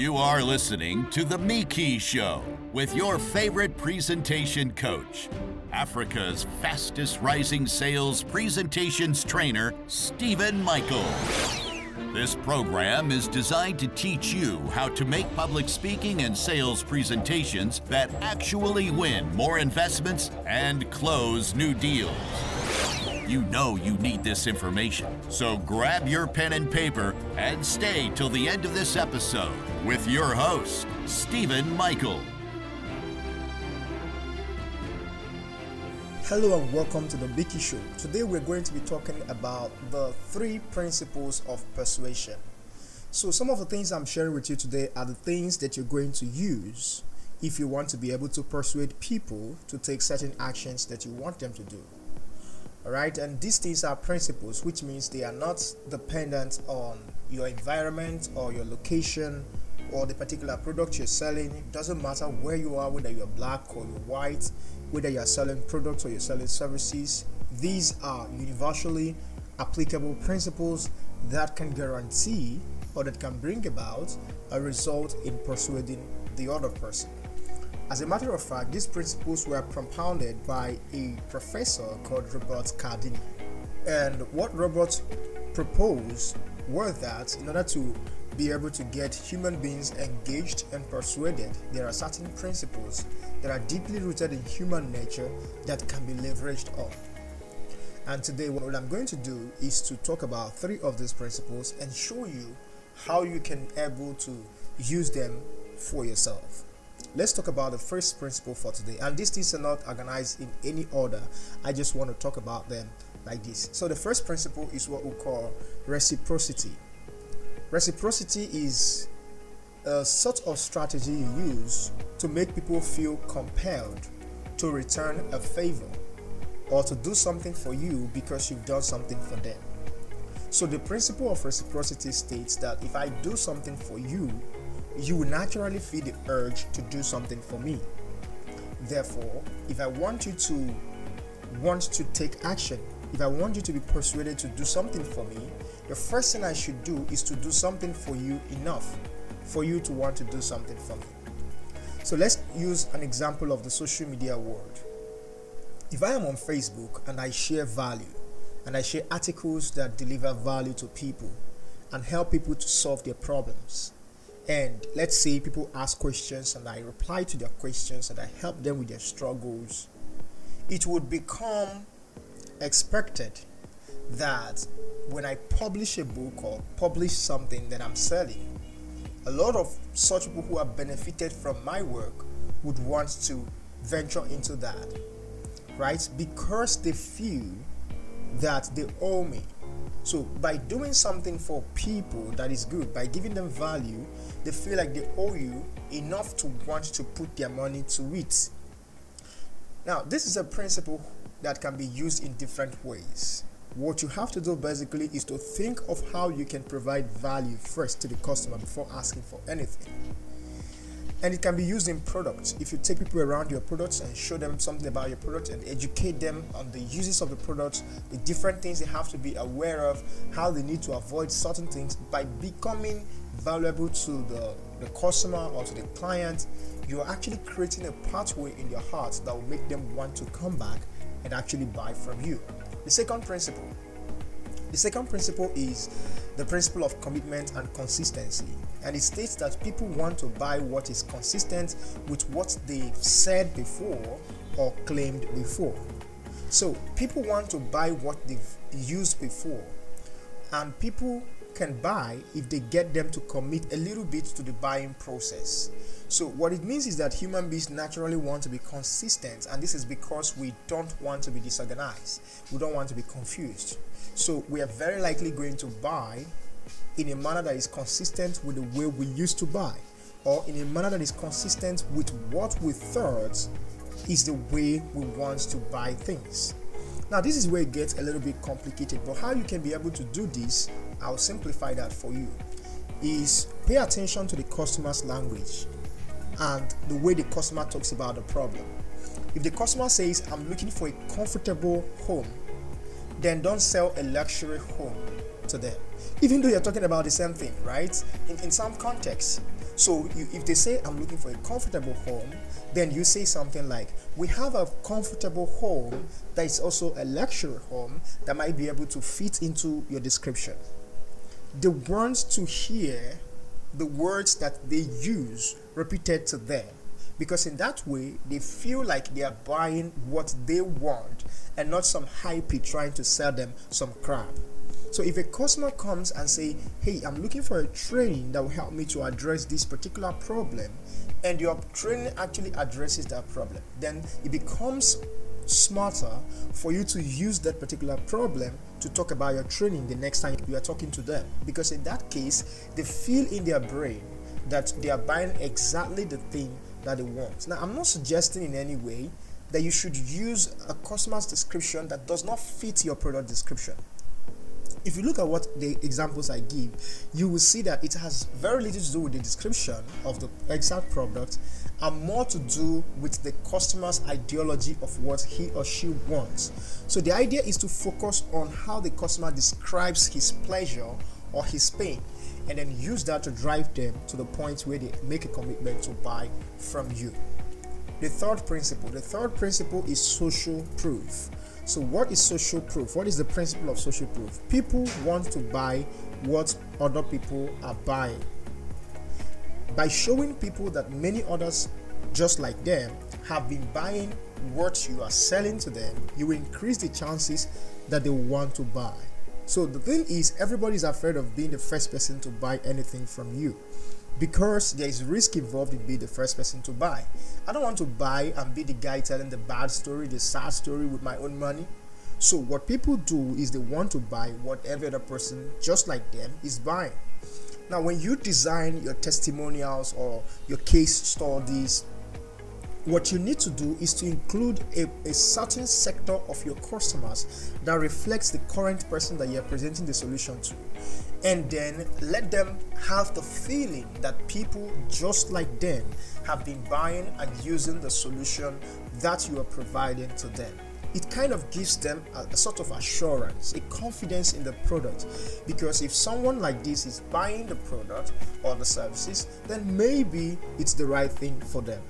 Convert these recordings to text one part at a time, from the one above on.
You are listening to The Mickey Show with your favorite presentation coach, Africa's fastest rising sales presentations trainer, Stephen Michael. This program is designed to teach you how to make public speaking and sales presentations that actually win more investments and close new deals. You know you need this information, so grab your pen and paper and stay till the end of this episode with your host, Stephen Michael. Hello and welcome to the Mickey Show. Today we're going to be talking about the three principles of persuasion. So, some of the things I'm sharing with you today are the things that you're going to use if you want to be able to persuade people to take certain actions that you want them to do. Alright, and these things are principles, which means they are not dependent on your environment or your location or the particular product you're selling. It doesn't matter where you are, whether you're black or you're white, whether you're selling products or you're selling services. These are universally applicable principles that can guarantee or that can bring about a result in persuading the other person. As a matter of fact, these principles were propounded by a professor called Robert Cialdini. And what Robert proposed were that in order to be able to get human beings engaged and persuaded, there are certain principles that are deeply rooted in human nature that can be leveraged on. And today, what I'm going to do is to talk about three of these principles and show you how you can able to use them for yourself. Let's talk about the first principle for today. And these things are not organized in any order. I just want to talk about them like this. So, the first principle is what we call reciprocity. Reciprocity is a sort of strategy you use to make people feel compelled to return a favor or to do something for you because you've done something for them. So, the principle of reciprocity states that if I do something for you, you will naturally feel the urge to do something for me. Therefore, if I want you to want to take action, if I want you to be persuaded to do something for me, the first thing I should do is to do something for you enough for you to want to do something for me. So let's use an example of the social media world. If I am on Facebook and I share value and I share articles that deliver value to people and help people to solve their problems, and let's say people ask questions and I reply to their questions and I help them with their struggles, it would become expected that when I publish a book or publish something that I'm selling, a lot of such people who have benefited from my work would want to venture into that, right? Because they feel that they owe me. So, by doing something for people that is good, by giving them value, they feel like they owe you enough to want to put their money to it. Now, this is a principle that can be used in different ways. What you have to do basically is to think of how you can provide value first to the customer before asking for anything. And it can be used in products. If you take people around your products and show them something about your product and educate them on the uses of the products, the different things they have to be aware of, how they need to avoid certain things by becoming valuable to the, the customer or to the client, you're actually creating a pathway in their heart that will make them want to come back and actually buy from you. The second principle. The second principle is the principle of commitment and consistency. And it states that people want to buy what is consistent with what they've said before or claimed before. So people want to buy what they've used before. And people can buy if they get them to commit a little bit to the buying process. So, what it means is that human beings naturally want to be consistent, and this is because we don't want to be disorganized, we don't want to be confused. So, we are very likely going to buy in a manner that is consistent with the way we used to buy, or in a manner that is consistent with what we thought is the way we want to buy things. Now, this is where it gets a little bit complicated, but how you can be able to do this, I'll simplify that for you, is pay attention to the customer's language and the way the customer talks about the problem. If the customer says, I'm looking for a comfortable home, then don't sell a luxury home. to them, even though you're talking about the same thing, right? In, in some context. So you, if they say, I'm looking for a comfortable home, then you say something like, We have a comfortable home that is also a luxury home that might be able to fit into your description. They want to hear the words that they use repeated to them because in that way they feel like they are buying what they want and not some hype trying to sell them some crap. So if a customer comes and say, "Hey, I'm looking for a training that will help me to address this particular problem," and your training actually addresses that problem, then it becomes smarter for you to use that particular problem to talk about your training the next time you are talking to them. Because in that case, they feel in their brain that they are buying exactly the thing that they want. Now, I'm not suggesting in any way that you should use a customer's description that does not fit your product description if you look at what the examples I give, you will see that it has very little to do with the description of the exact product and more to do with the customer's ideology of what he or she wants. So the idea is to focus on how the customer describes his pleasure or his pain and then use that to drive them to the point where they make a commitment to buy from you. The third principle, the third principle is social proof. So, what is social proof? What is the principle of social proof? People want to buy what other people are buying. By showing people that many others just like them have been buying what you are selling to them, you increase the chances that they want to buy. So the thing is, everybody is afraid of being the first person to buy anything from you because there is risk involved in being the first person to buy. I don't want to buy and be the guy telling the bad story, the sad story with my own money. So what people do is they want to buy whatever other person just like them is buying. Now when you design your testimonials or your case studies what you need to do is to include a, a, certain sector of your customers that reflects the current person that you're presenting the solution to and then let them have the feeling that people just like them have been buying and using the solution that you are providing to them it kind of gives them a, a, sort of assurance, a confidence in the product. Because if someone like this is buying the product or the services, then maybe it's the right thing for them.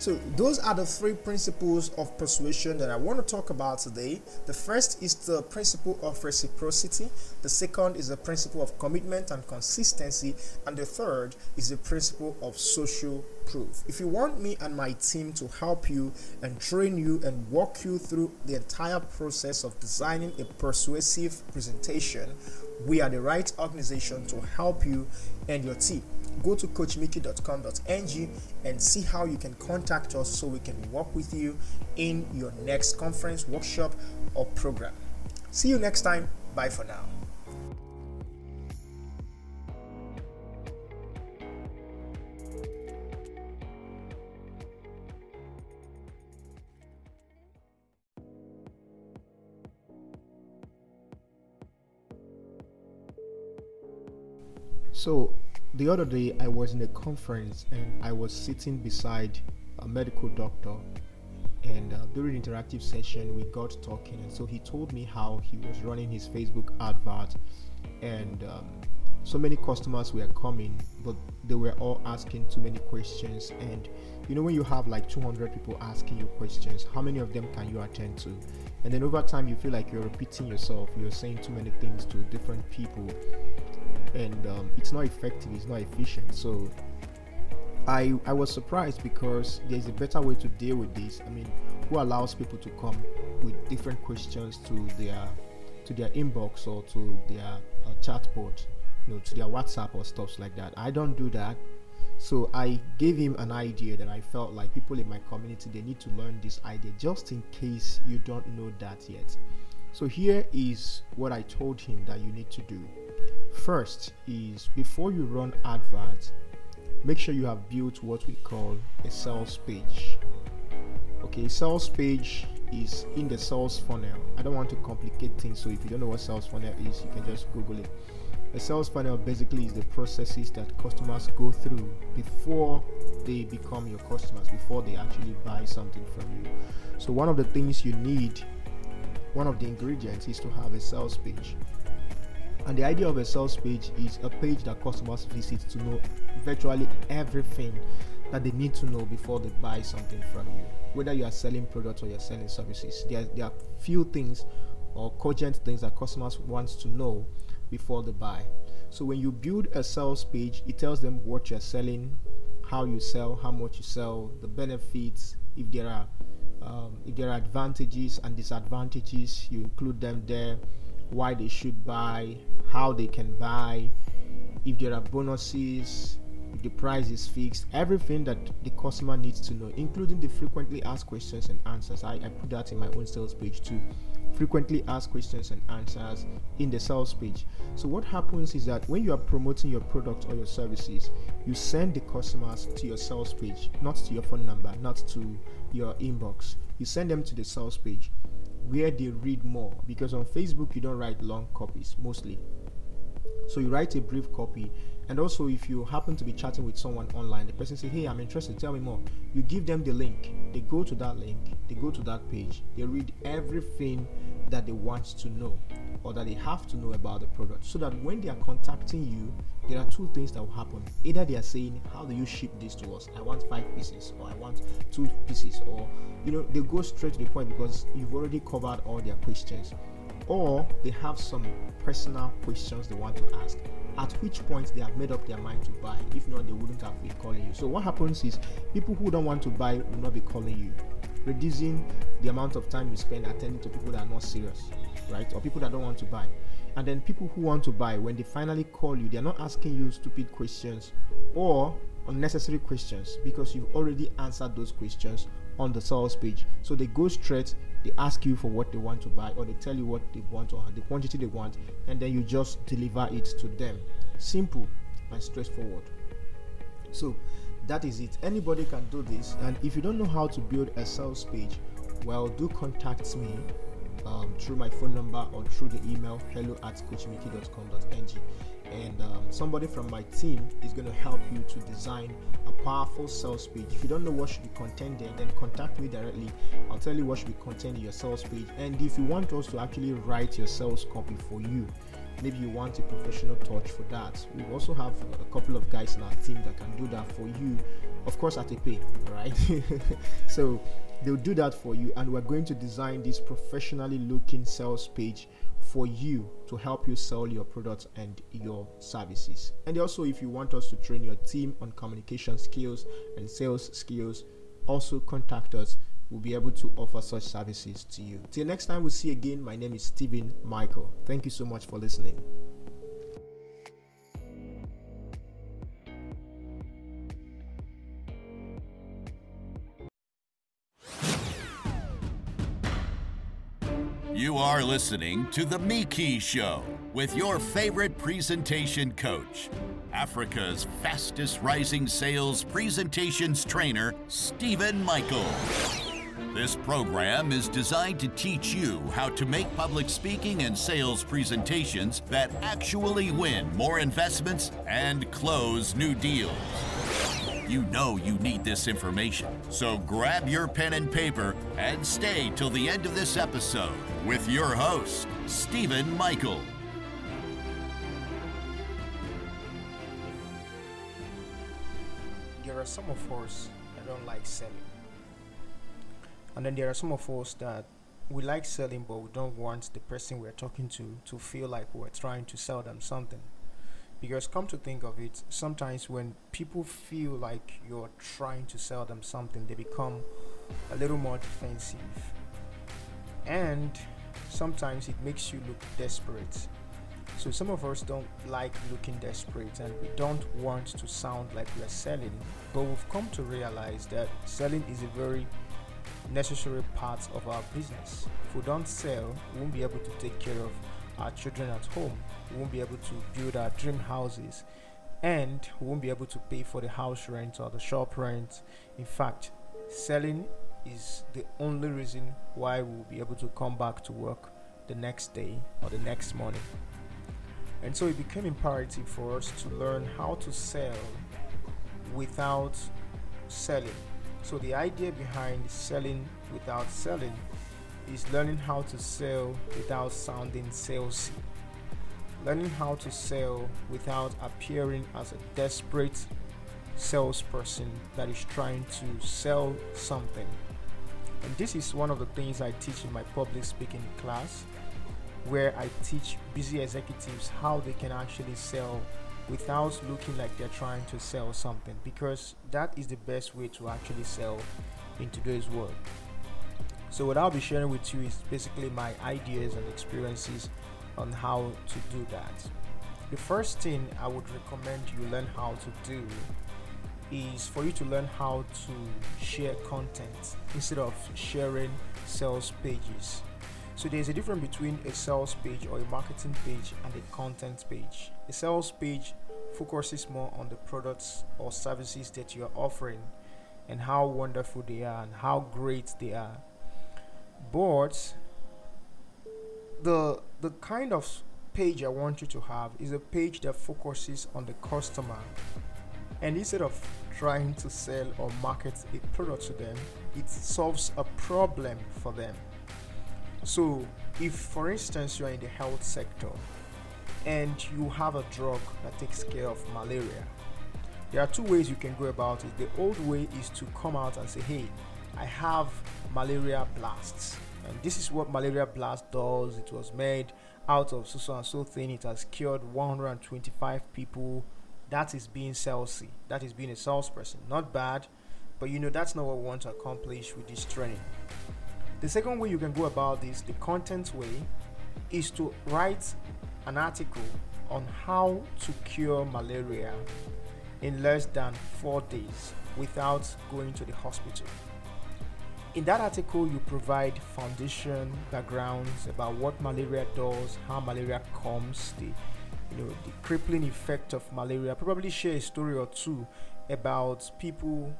So, those are the three principles of persuasion that I want to talk about today. The first is the principle of reciprocity, the second is the principle of commitment and consistency, and the third is the principle of social proof. If you want me and my team to help you and train you and walk you through the entire process of designing a persuasive presentation, we are the right organization to help you and your team go to coachmickey.com.ng and see how you can contact us so we can work with you in your next conference, workshop, or program. See you next time. Bye for now. So the other day I was in a conference and I was sitting beside a medical doctor and uh, during the interactive session we got talking. And so he told me how he was running his Facebook advert and um, so many customers were coming but they were all asking too many questions. And you know when you have like 200 people asking you questions how many of them can you attend to? And then over time you feel like you're repeating yourself. You're saying too many things to different people and um, it's not effective it's not efficient. So I, I was surprised because there's a better way to deal with this. I mean who allows people to come with different questions to their to their inbox or to their uh, chatbot you know to their whatsapp or stuff like that? I don't do that. So i gave him an idea that i felt like people in my community they need to learn this idea just in case you don't know that yet. So here is what i told him that you need to do First is before you run adverts, make sure you have built what we call a sales page. Okay, sales page is in the sales funnel. I don't want to complicate things, so if you don't know what sales funnel is, you can just Google it. A sales funnel basically is the processes that customers go through before they become your customers, before they actually buy something from you. So, one of the things you need, one of the ingredients is to have a sales page And the idea of a sales page is a page that customers visit to know virtually everything that they need to know before they buy something from you. Whether you are selling products or you're selling services, there, there are few things or cogent things that customers want to know before they buy. So when you build a sales page, it tells them what you're selling, how you sell, how much you sell, the benefits, if there are um, if there are advantages and disadvantages, you include them there, why they should buy, how they can buy, if there are bonuses, if the price is fixed, everything that the customer needs to know, including the frequently asked questions and answers. I, I put that in my own sales page too frequently asked questions and answers in the sales page. So, what happens is that when you are promoting your product or your services, you send the customers to your sales page, not to your phone number, not to your inbox. You send them to the sales page where they read more because on Facebook you don't write long copies mostly. So, you write a brief copy and also, if you happen to be chatting with someone online, the person say, "Hey, I'm interested. Tell me more." You give them the link. They go to that link. They go to that page. They read everything that they want to know or that they have to know about the product, so that when they are contacting you, there are two things that will happen. Either they are saying, "How do you ship this to us? I want five pieces, or I want two pieces," or you know, they go straight to the point because you've already covered all their questions or they have some personal questions they want to ask at which point they have made up their mind to buy. If not, they wouldn't have been calling you. So what happens is people who don't want to buy will not be calling you, reducing the amount of time you spend attending to people that are not serious, right? Or people that don't want to buy. And then people who want to buy, when they finally call you, they're not asking you stupid questions or unnecessary questions because you've already answered those questions on the sales page. So they go straight, they ask you for what they want to buy, or they tell you what they want or the quantity they want, and then you just deliver it to them. Simple and straightforward. So that is it. Anybody can do this. And if you don't know how to build a sales page, well, do contact me um, through my phone number or through the email hello at coachmickey.com.ng and um, somebody from my team is going to help you to design a powerful sales page. If you don't know what should be contained there, then contact me directly. I'll tell you what should be contained in your sales page. And if you want us to actually write your sales copy for you, maybe you want a professional touch for that, we also have a couple of guys in our team that can do that for you, of course, at a pay, right? so they'll do that for you, and we're going to design this professionally looking sales page for you to help you sell your products and your services. And also, if you want us to train your team on communication skills and sales skills, also contact us. We'll be able to offer such services to you. Till next time, we'll see again. My name is Stephen Michael. Thank you so much for listening. You are listening to The Mickey Show with your favorite presentation coach, Africa's fastest rising sales presentations trainer, Stephen Michael. This program is designed to teach you how to make public speaking and sales presentations that actually win more investments and close new deals. You know you need this information, so grab your pen and paper and stay till the end of this episode with your host, Stephen Michael. There are some of us that don't like selling. And then there are some of us that we like selling, but we don't want the person we're talking to to feel like we're trying to sell them something. Because come to think of it, sometimes when people feel like you're trying to sell them something, they become a little more defensive. And sometimes it makes you look desperate. So some of us don't like looking desperate and we don't want to sound like we're selling, but we've come to realize that selling is a very necessary part of our business. If we don't sell, we won't be able to take care of our children at home. We won't be able to build our dream houses and we won't be able to pay for the house rent or the shop rent. In fact, selling is the only reason why we'll be able to come back to work the next day or the next morning. And so it became imperative for us to learn how to sell without selling. So the idea behind selling without selling is learning how to sell without sounding salesy. learning how to sell without appearing as a desperate salesperson that is trying to sell something. And this is one of the things I teach in my public speaking class, where I teach busy executives how they can actually sell without looking like they're trying to sell something because that is the best way to actually sell in today's world. So, what I'll be sharing with you is basically my ideas and experiences on how to do that. The first thing I would recommend you learn how to do is for you to learn how to share content instead of sharing sales pages. So there's a difference between a sales page or a marketing page and a content page. A sales page focuses more on the products or services that you are offering and how wonderful they are and how great they are. But the the kind of page I want you to have is a page that focuses on the customer. And instead of trying to sell or market a product to them, it solves a problem for them. So, if for instance you are in the health sector and you have a drug that takes care of malaria, there are two ways you can go about it. The old way is to come out and say, Hey, I have malaria blasts. And this is what malaria blast does. It was made out of so so and so thing. It has cured 125 people. That is being salesy that is being a salesperson not bad but you know that's not what we want to accomplish with this training the second way you can go about this the content way is to write an article on how to cure malaria in less than four days without going to the hospital in that article, you provide foundation backgrounds about what malaria does, how malaria comes, the you know the crippling effect of malaria. Probably share a story or two about people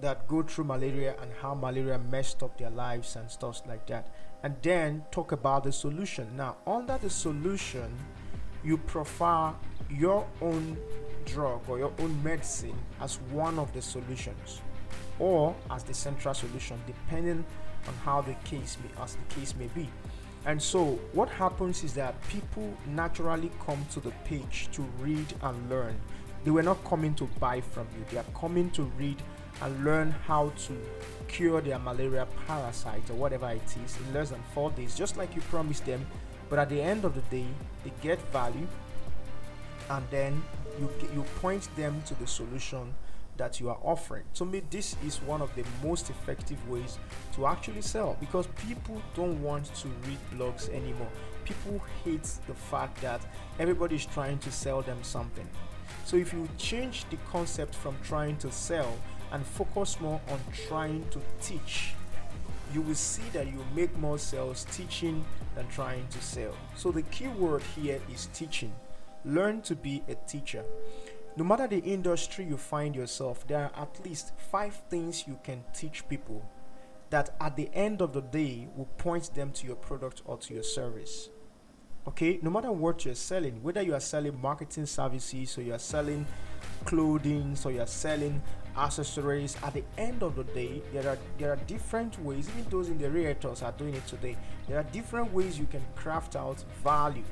that go through malaria and how malaria messed up their lives and stuff like that. And then talk about the solution. Now, under the solution, you profile your own drug or your own medicine as one of the solutions or as the central solution depending on how the case may as the case may be and so what happens is that people naturally come to the page to read and learn they were not coming to buy from you they are coming to read and learn how to cure their malaria parasite or whatever it is in less than four days just like you promised them but at the end of the day they get value and then you you point them to the solution that you are offering. To me, this is one of the most effective ways to actually sell because people don't want to read blogs anymore. People hate the fact that everybody is trying to sell them something. So, if you change the concept from trying to sell and focus more on trying to teach, you will see that you make more sales teaching than trying to sell. So, the key word here is teaching. Learn to be a teacher. No matter the industry you find yourself, there are at least five things you can teach people that at the end of the day will point them to your product or to your service. Okay, no matter what you're selling, whether you are selling marketing services or you are selling clothing, so you are selling accessories, at the end of the day, there are there are different ways, even those in the realtors are doing it today. There are different ways you can craft out value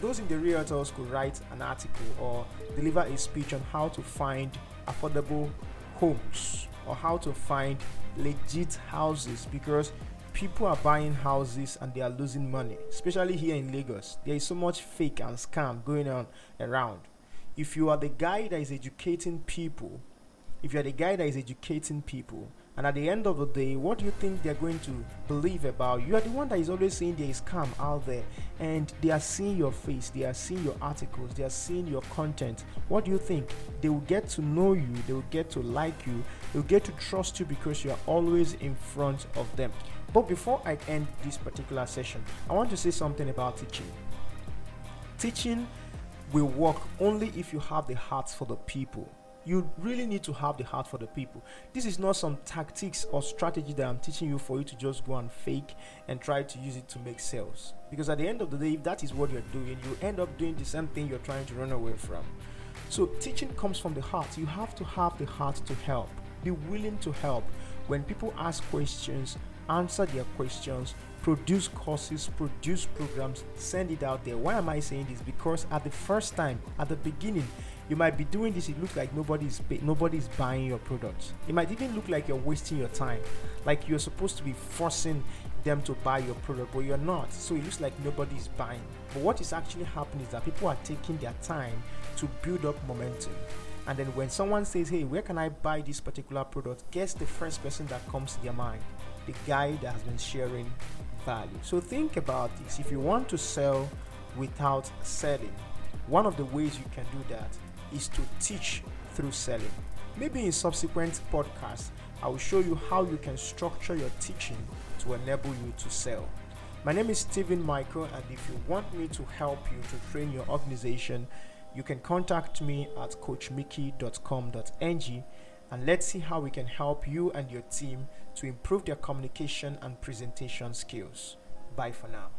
those in the realtors could write an article or deliver a speech on how to find affordable homes or how to find legit houses because people are buying houses and they are losing money, especially here in Lagos. There is so much fake and scam going on around. If you are the guy that is educating people, if you are the guy that is educating people, and at the end of the day, what do you think they're going to believe about you? Are the one that is always saying there is scam out there, and they are seeing your face, they are seeing your articles, they are seeing your content. What do you think? They will get to know you, they will get to like you, they will get to trust you because you are always in front of them. But before I end this particular session, I want to say something about teaching. Teaching will work only if you have the heart for the people you really need to have the heart for the people. This is not some tactics or strategy that I'm teaching you for you to just go and fake and try to use it to make sales. Because at the end of the day, if that is what you're doing, you end up doing the same thing you're trying to run away from. So, teaching comes from the heart. You have to have the heart to help, be willing to help. When people ask questions, answer their questions, produce courses, produce programs, send it out there. Why am I saying this? Because at the first time, at the beginning, you might be doing this it looks like nobody's nobody's buying your products. It might even look like you're wasting your time like you're supposed to be forcing them to buy your product but you're not. So it looks like nobody's buying. But what is actually happening is that people are taking their time to build up momentum. And then when someone says hey where can i buy this particular product? Guess the first person that comes to their mind the guy that has been sharing value so think about this if you want to sell without selling one of the ways you can do that is to teach through selling. Maybe in subsequent podcasts, I will show you how you can structure your teaching to enable you to sell. My name is Stephen Michael, and if you want me to help you to train your organization, you can contact me at coachmickey.com.ng and let's see how we can help you and your team to improve their communication and presentation skills. Bye for now.